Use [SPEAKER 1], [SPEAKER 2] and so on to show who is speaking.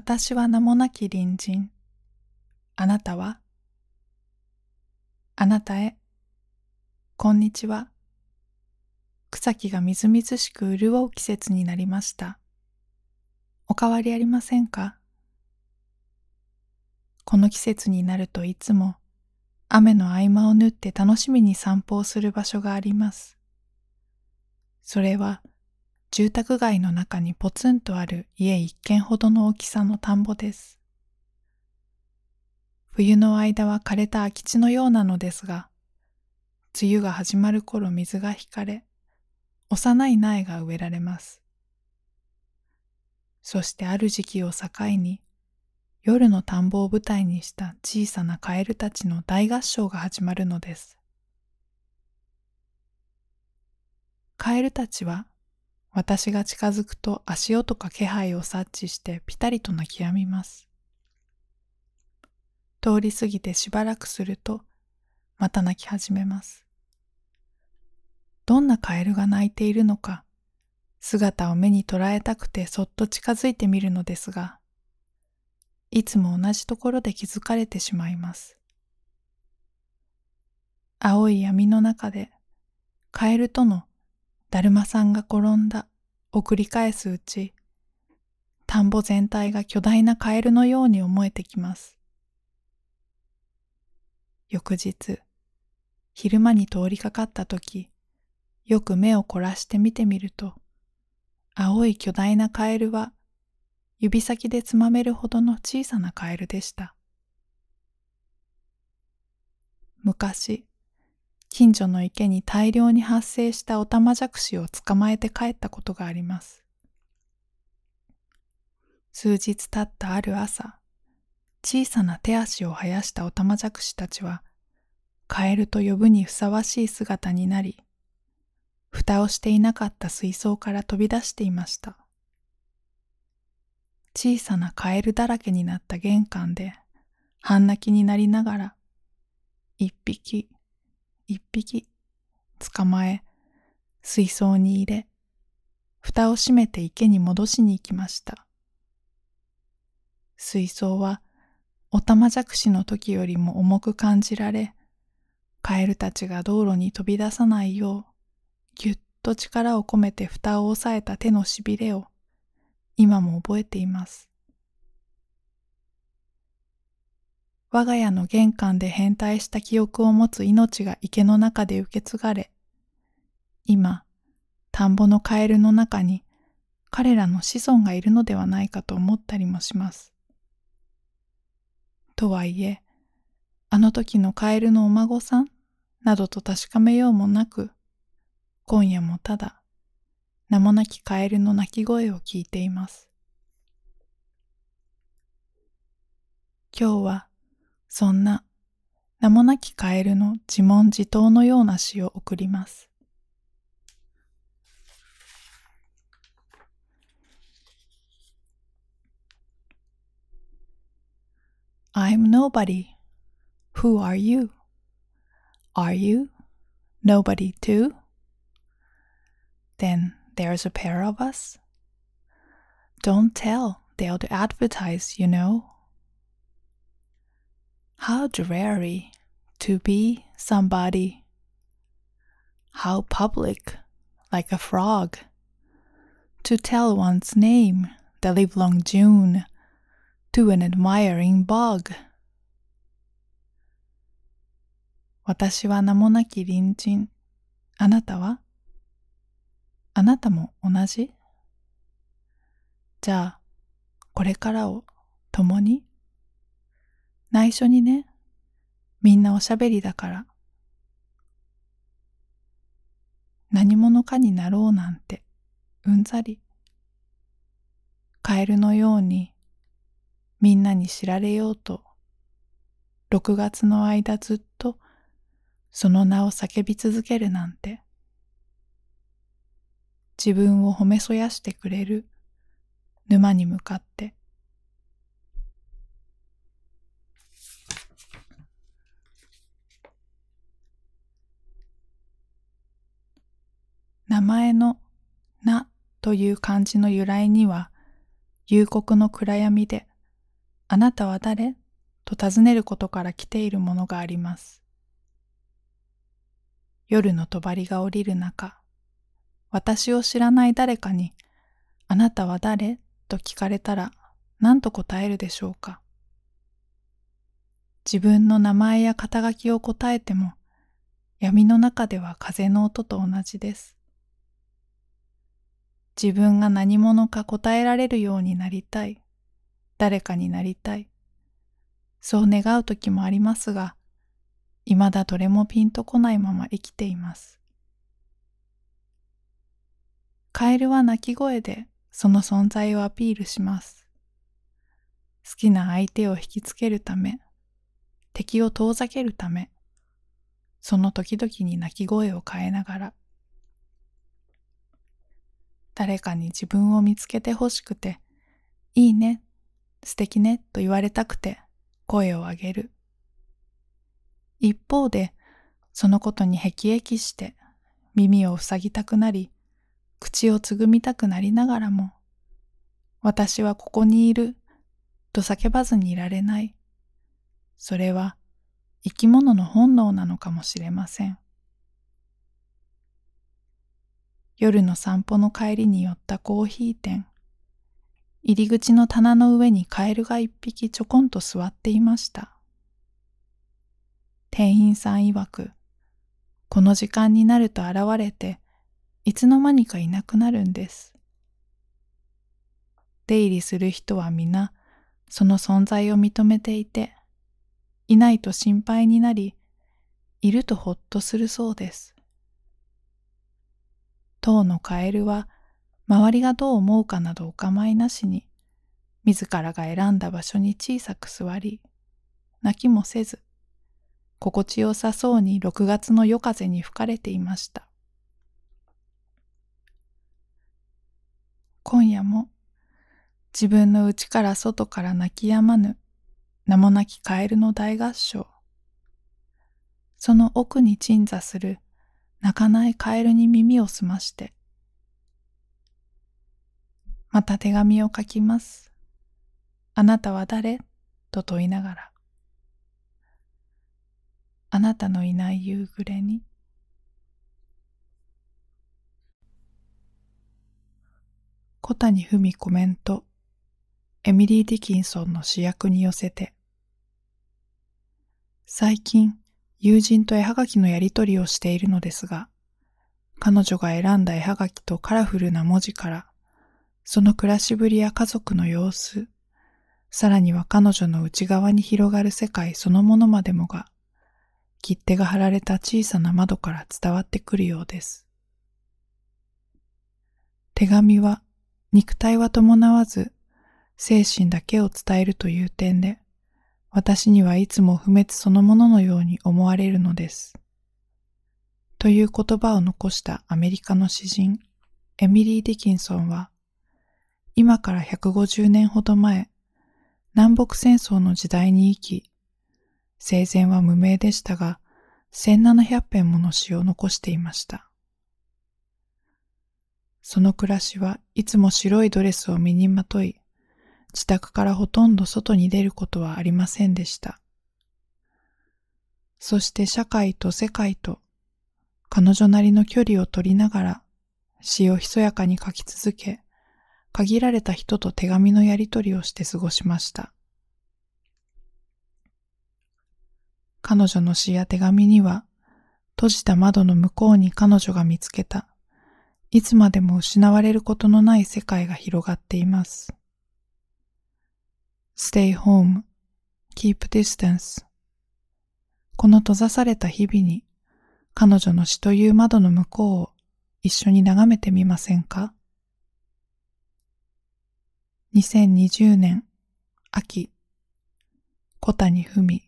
[SPEAKER 1] 私は名もなき隣人。あなたは？あなたへ。こんにちは。草木がみずみずしく潤う季節になりました。お変わりありませんか？この季節になるといつも雨の合間を縫って楽しみに散歩をする場所があります。それは住宅街の中にポツンとある家一軒ほどの大きさの田んぼです。冬の間は枯れた空き地のようなのですが、梅雨が始まる頃水が引かれ、幼い苗が植えられます。そしてある時期を境に、夜の田んぼを舞台にした小さなカエルたちの大合唱が始まるのです。カエルたちは私が近づくと足音か気配を察知してピタリと泣き止みます。通り過ぎてしばらくするとまた泣き始めます。どんなカエルが泣いているのか姿を目に捉えたくてそっと近づいてみるのですが、いつも同じところで気づかれてしまいます。青い闇の中でカエルとのだるまさんが転んだを繰り返すうち、田んぼ全体が巨大なカエルのように思えてきます。翌日、昼間に通りかかった時、よく目を凝らして見てみると、青い巨大なカエルは指先でつまめるほどの小さなカエルでした。昔、近所の池に大量に発生したオタマジャクシを捕まえて帰ったことがあります。数日経ったある朝、小さな手足を生やしたオタマジャクシたちは、カエルと呼ぶにふさわしい姿になり、蓋をしていなかった水槽から飛び出していました。小さなカエルだらけになった玄関で半泣きになりながら、一匹、一匹捕まえ水槽に入れ蓋を閉めて池に戻しに行きました。水槽はオタマジャクシの時よりも重く感じられカエルたちが道路に飛び出さないようぎゅっと力を込めて蓋を押さえた手のしびれを今も覚えています。我が家の玄関で変態した記憶を持つ命が池の中で受け継がれ、今、田んぼのカエルの中に彼らの子孫がいるのではないかと思ったりもします。とはいえ、あの時のカエルのお孫さんなどと確かめようもなく、今夜もただ名もなきカエルの鳴き声を聞いています。今日はそんな名もなきカエルの自問自答のような詩を送ります。I'm nobody. Who are you? Are you nobody too? Then there's a pair of us. Don't tell, they'll advertise, you know. How dreary to be somebody. How public, like a frog. To tell one's name the livelong June to an admiring bog. 私は名もなき隣人。あなたはあなたも同じじゃあ、これからを共に 内緒にね。みんなおしゃべりだから。何者かになろうなんて、うんざり。カエルのように、みんなに知られようと、6月の間ずっと、その名を叫び続けるなんて。自分を褒めそやしてくれる沼に向かって。名前のなという漢字の由来には夕刻の暗闇で、あなたは誰と尋ねることから来ているものがあります。夜の帳が降りる中、私を知らない誰かに、あなたは誰と聞かれたら何と答えるでしょうか。自分の名前や肩書きを答えても、闇の中では風の音と同じです。自分が何者か答えられるようになりたい。誰かになりたい。そう願う時もありますが、未だどれもピンとこないまま生きています。カエルは鳴き声でその存在をアピールします。好きな相手を引きつけるため、敵を遠ざけるため、その時々に鳴き声を変えながら、誰かに自分を見つけてほしくて、いいね、素敵ねと言われたくて声を上げる。一方で、そのことに辟易して耳を塞ぎたくなり、口をつぐみたくなりながらも、私はここにいると叫ばずにいられない。それは生き物の本能なのかもしれません。夜の散歩の帰りに寄ったコーヒー店。入り口の棚の上にカエルが一匹ちょこんと座っていました。店員さん曰く、この時間になると現れて、いつの間にかいなくなるんです。出入りする人は皆、その存在を認めていて、いないと心配になり、いるとほっとするそうです。当のカエルは、周りがどう思うかなどお構いなしに、自らが選んだ場所に小さく座り、泣きもせず、心地よさそうに6月の夜風に吹かれていました。今夜も自分の内から外から泣き止まぬ名もなきカエルの大合唱。その奥に鎮座する泣かないカエルに耳を澄まして、また手紙を書きます。あなたは誰？と問いながら。あなたのいない夕暮れに。小谷文コメント。エミリー・ディキンソンの主役に寄せて。最近、友人と絵はがきのやりとりをしているのですが、彼女が選んだ絵はがきとカラフルな文字から、その暮らしぶりや家族の様子、さらには彼女の内側に広がる世界そのものまでもが、切手が貼られた小さな窓から伝わってくるようです。手紙は肉体は伴わず精神だけを伝えるという点で、私にはいつも不滅そのもののように思われるのです。という言葉を残したアメリカの詩人、エミリー・ディキンソンは、今から150年ほど前、南北戦争の時代に生き、生前は無名でしたが、1700編もの詩を残していました。その暮らしはいつも白いドレスを身にまとい、自宅からほとんど外に出ることはありませんでした。そして社会と世界と彼女なりの距離を取りながら詩をひそやかに書き続け、限られた人と手紙のやり取りをして過ごしました。彼女の詩や手紙には、閉じた窓の向こうに彼女が見つけた、いつまでも失われることのない世界が広がっています。Stay home, keep distance. この閉ざされた日々に彼女の死という窓の向こうを一緒に眺めてみませんか ?2020 年秋。小谷文